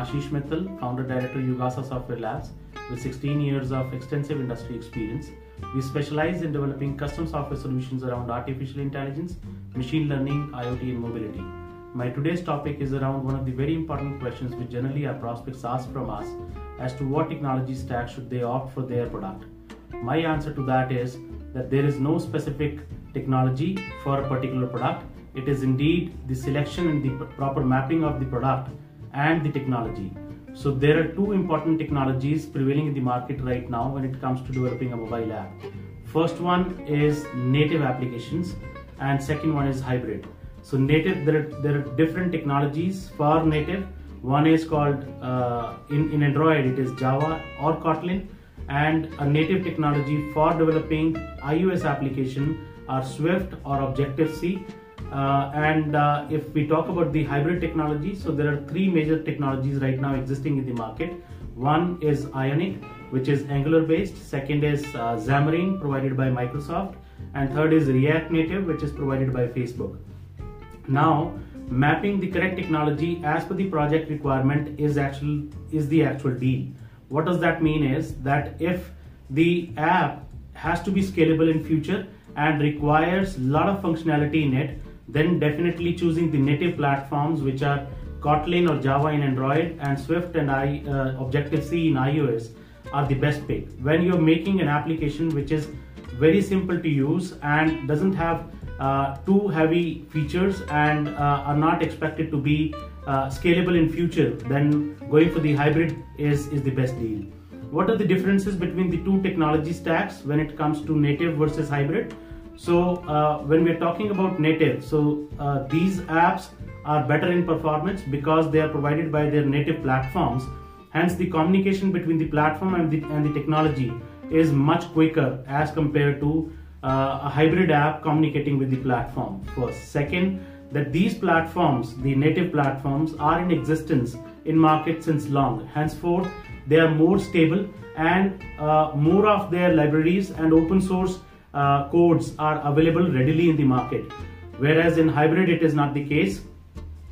Ashish Mittal, founder director Yugasa Software Labs, with 16 years of extensive industry experience. We specialize in developing custom software solutions around artificial intelligence, machine learning, IoT, and mobility. My today's topic is around one of the very important questions which generally our prospects ask from us as to what technology stack should they opt for their product. My answer to that is that there is no specific technology for a particular product. It is indeed the selection and the proper mapping of the product and the technology. So there are two important technologies prevailing in the market right now when it comes to developing a mobile app. First one is native applications and second one is hybrid. So native, there are, there are different technologies for native. One is called, uh, in, in Android it is Java or Kotlin and a native technology for developing iOS application are Swift or Objective-C uh, and uh, if we talk about the hybrid technology, so there are three major technologies right now existing in the market. One is Ionic, which is Angular based. Second is uh, Xamarin, provided by Microsoft. And third is React Native, which is provided by Facebook. Now, mapping the correct technology as per the project requirement is actual is the actual deal. What does that mean is that if the app has to be scalable in future and requires a lot of functionality in it, then definitely choosing the native platforms which are Kotlin or Java in Android and Swift and I, uh, Objective-C in iOS are the best pick. When you're making an application which is very simple to use and doesn't have uh, too heavy features and uh, are not expected to be uh, scalable in future, then going for the hybrid is, is the best deal. What are the differences between the two technology stacks when it comes to native versus hybrid? So uh, when we're talking about native, so uh, these apps are better in performance because they are provided by their native platforms. Hence the communication between the platform and the, and the technology is much quicker as compared to uh, a hybrid app communicating with the platform. First. Second, that these platforms, the native platforms, are in existence in market since long. Henceforth, they are more stable and uh, more of their libraries and open source uh, codes are available readily in the market. Whereas in hybrid, it is not the case.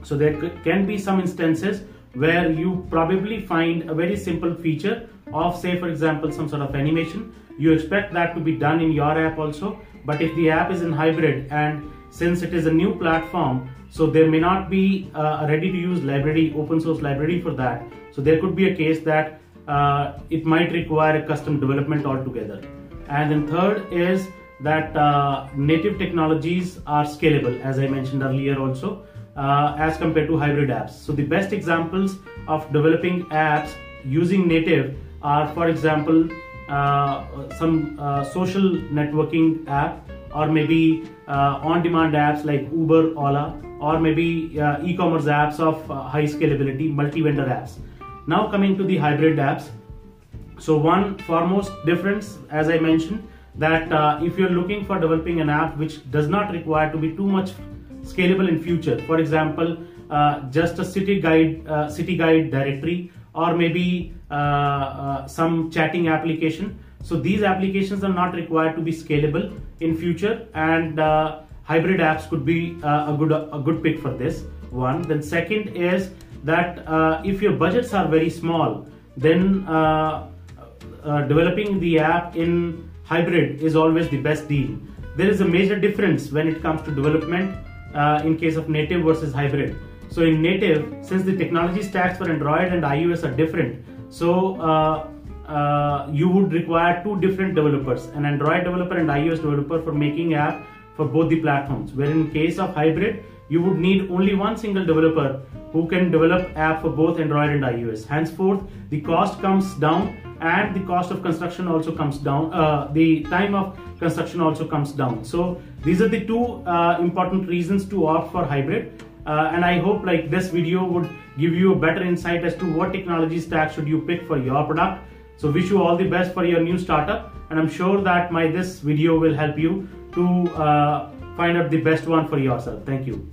So there can be some instances where you probably find a very simple feature of say for example some sort of animation you expect that to be done in your app also but if the app is in hybrid and since it is a new platform so there may not be a ready to use library open source library for that so there could be a case that uh, it might require a custom development altogether and then third is that uh, native technologies are scalable, as I mentioned earlier also, uh, as compared to hybrid apps. So the best examples of developing apps using native are, for example, uh, some uh, social networking app or maybe uh, on-demand apps like Uber, Ola, or maybe uh, e-commerce apps of high scalability, multi-vendor apps. Now coming to the hybrid apps, so one foremost difference, as I mentioned, that uh, if you're looking for developing an app which does not require to be too much scalable in future, for example, uh, just a city guide, uh, city guide directory, or maybe uh, uh, some chatting application. So these applications are not required to be scalable in future, and uh, hybrid apps could be a good a good pick for this one. Then second is that if your budgets are very small, then uh, developing the app in hybrid is always the best deal. There is a major difference when it comes to development uh, in case of native versus hybrid. So in native, since the technology stacks for Android and iOS are different, so uh, uh, you would require two different developers, an Android developer and iOS developer for making app for both the platforms. Where in case of hybrid, you would need only one single developer who can develop app for both Android and iOS. Henceforth, the cost comes down and the cost of construction also comes down uh, the time of construction also comes down so these are the two uh, important reasons to opt for hybrid uh, and I hope like this video would give you a better insight as to what technology stack should you pick for your product so wish you all the best for your new startup and I'm sure that my this video will help you to uh, find out the best one for yourself. Thank you